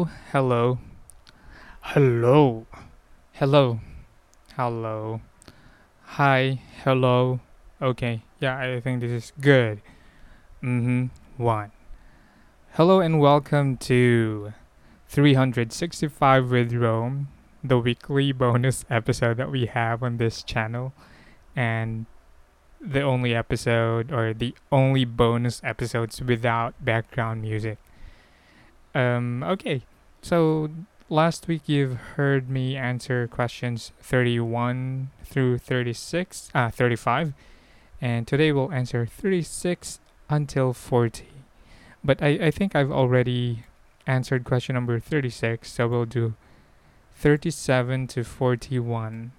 Hello, hello, hello, hello, hello, hi, hello. Okay, yeah, I think this is good. Mm-hmm. One. Hello and welcome to 365 with Rome, the weekly bonus episode that we have on this channel, and the only episode or the only bonus episodes without background music. Um, okay, so last week you've heard me answer questions 31 through 36, uh, 35, and today we'll answer 36 until 40. But I, I think I've already answered question number 36, so we'll do 37 to 41.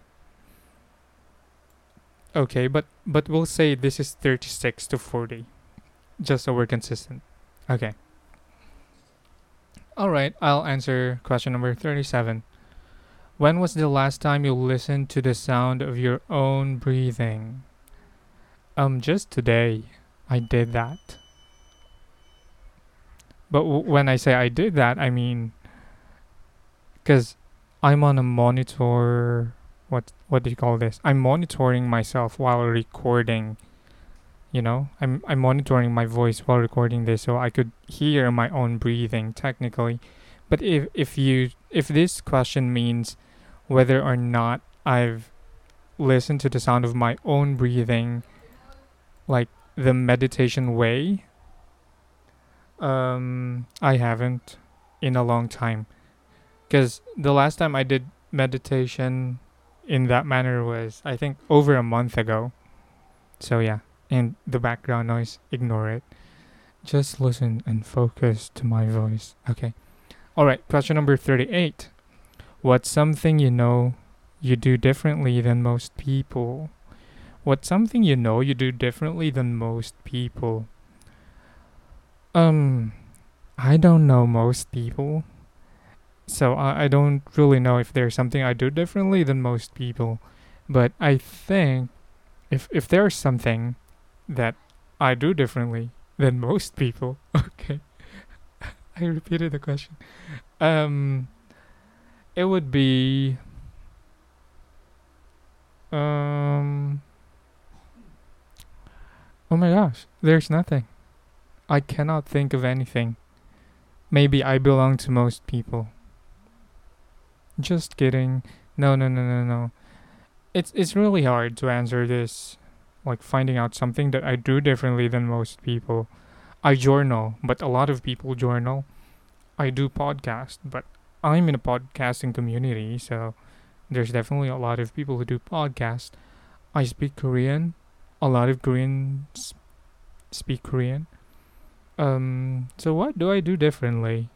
Okay, but but we'll say this is 36 to 40 just so we're consistent. Okay. All right, I'll answer question number 37. When was the last time you listened to the sound of your own breathing? Um just today I did that. But w- when I say I did that, I mean cuz I'm on a monitor what what do you call this? I'm monitoring myself while recording. You know, I'm I'm monitoring my voice while recording this, so I could hear my own breathing technically. But if if you if this question means whether or not I've listened to the sound of my own breathing, like the meditation way, um, I haven't in a long time. Because the last time I did meditation in that manner was I think over a month ago. So yeah, and the background noise, ignore it. Just listen and focus to my voice. Okay. All right, question number 38. What's something you know you do differently than most people? What's something you know you do differently than most people? Um, I don't know most people. So I, I don't really know if there's something I do differently than most people. But I think if if there's something that I do differently than most people, okay. I repeated the question. Um it would be um Oh my gosh, there's nothing. I cannot think of anything. Maybe I belong to most people. Just kidding. No, no, no, no, no. It's it's really hard to answer this like finding out something that I do differently than most people. I journal, but a lot of people journal. I do podcast, but I'm in a podcasting community, so there's definitely a lot of people who do podcast. I speak Korean. A lot of Koreans speak Korean. Um, so what do I do differently?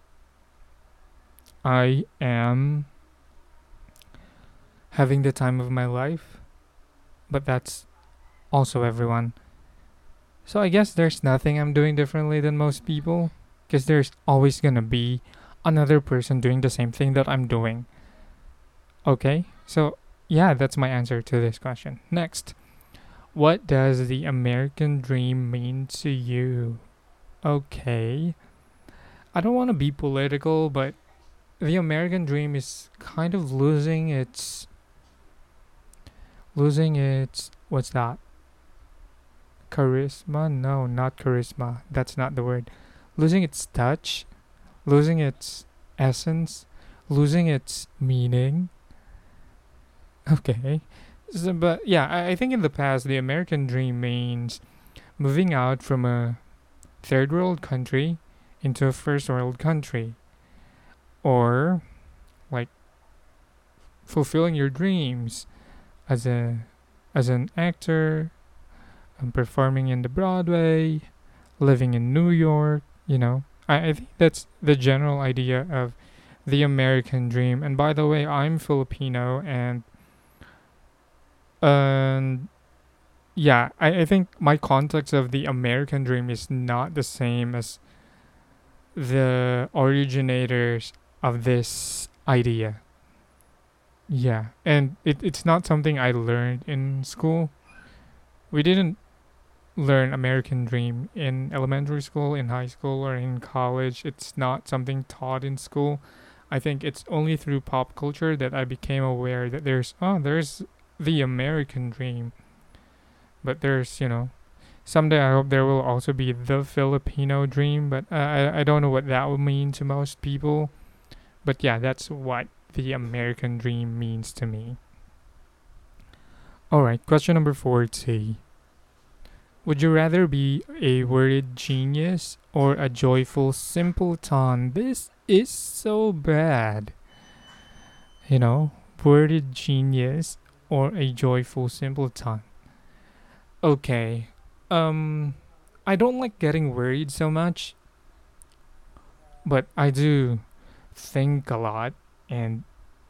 I am having the time of my life, but that's also everyone. So I guess there's nothing I'm doing differently than most people, because there's always gonna be another person doing the same thing that I'm doing. Okay, so yeah, that's my answer to this question. Next, what does the American dream mean to you? Okay, I don't want to be political, but the American dream is kind of losing its losing its what's that charisma? No not charisma. That's not the word. Losing its touch losing its essence losing its meaning. Okay. So, but yeah I, I think in the past the american dream means moving out from a third world country into a first world country. Or like fulfilling your dreams as a as an actor and performing in the Broadway, living in New York, you know. I, I think that's the general idea of the American dream. And by the way, I'm Filipino and and yeah, I, I think my context of the American dream is not the same as the originators of this idea. Yeah, and it, it's not something I learned in school. We didn't learn American Dream in elementary school, in high school, or in college. It's not something taught in school. I think it's only through pop culture that I became aware that there's oh there's the American Dream. But there's you know someday I hope there will also be the Filipino Dream, but uh, I I don't know what that would mean to most people. But yeah, that's what the American Dream means to me. Alright, question number 40. Would you rather be a worried genius or a joyful simpleton? This is so bad. You know, worried genius or a joyful simpleton. Okay. Um I don't like getting worried so much. But I do think a lot and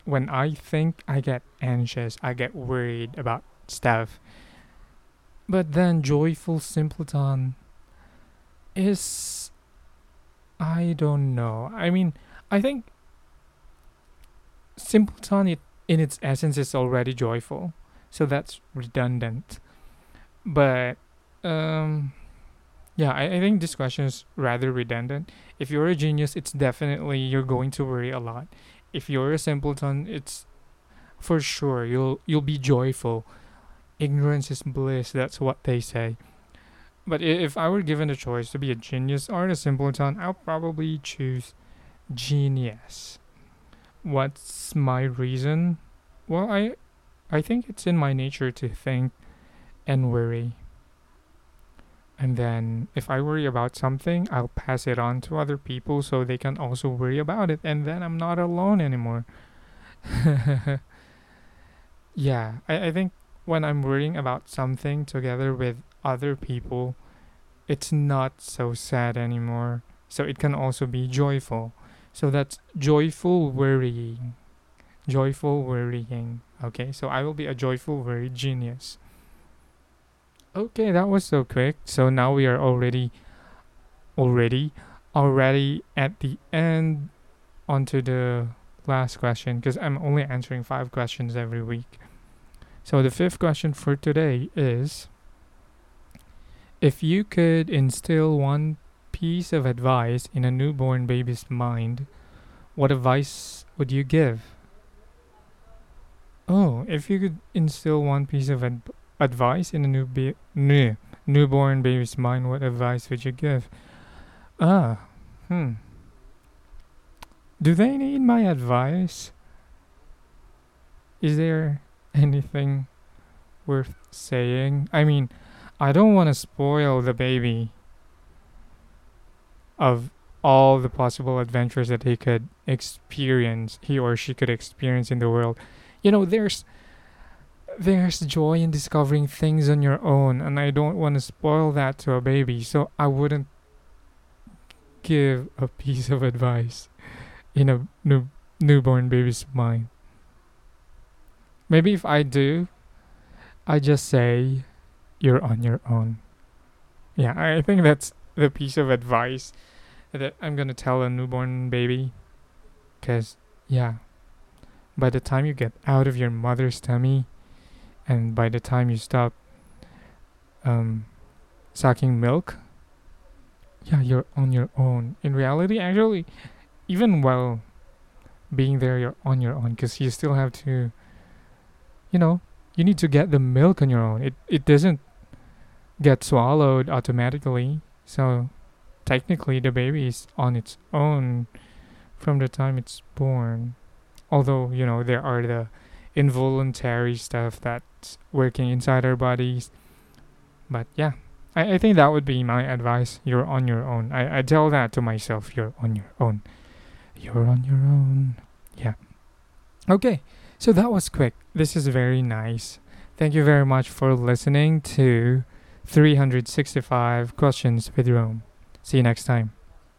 when I think I get anxious, I get worried about stuff. But then joyful simpleton is I don't know. I mean, I think simpleton it, in its essence is already joyful. So that's redundant. But um yeah, I, I think this question is rather redundant. If you're a genius, it's definitely you're going to worry a lot. If you're a simpleton, it's for sure you'll you'll be joyful. Ignorance is bliss, that's what they say. But if I were given the choice to be a genius or a simpleton, I'll probably choose genius. What's my reason? Well, I I think it's in my nature to think and worry. And then if I worry about something, I'll pass it on to other people so they can also worry about it and then I'm not alone anymore. yeah, I, I think when I'm worrying about something together with other people, it's not so sad anymore. So it can also be joyful. So that's joyful worrying. Joyful worrying. Okay, so I will be a joyful worry genius. Okay, that was so quick. So now we are already already already at the end onto the last question because I'm only answering 5 questions every week. So the fifth question for today is if you could instill one piece of advice in a newborn baby's mind, what advice would you give? Oh, if you could instill one piece of ad- advice in a new ba- new, newborn baby's mind, what advice would you give? Ah, hmm. Do they need my advice? Is there anything worth saying? I mean, I don't want to spoil the baby of all the possible adventures that he could experience, he or she could experience in the world. You know, there's there's joy in discovering things on your own, and I don't want to spoil that to a baby, so I wouldn't give a piece of advice in a new newborn baby's mind. Maybe if I do, I just say, you're on your own. Yeah, I think that's the piece of advice that I'm gonna tell a newborn baby. Because, yeah, by the time you get out of your mother's tummy, and by the time you stop um, sucking milk, yeah, you're on your own. In reality, actually, even while being there, you're on your own because you still have to, you know, you need to get the milk on your own. It it doesn't get swallowed automatically. So technically, the baby is on its own from the time it's born. Although you know there are the involuntary stuff that's working inside our bodies. But yeah, I, I think that would be my advice. You're on your own. I, I tell that to myself. You're on your own. You're on your own. Yeah. Okay, so that was quick. This is very nice. Thank you very much for listening to 365 Questions with Rome. See you next time.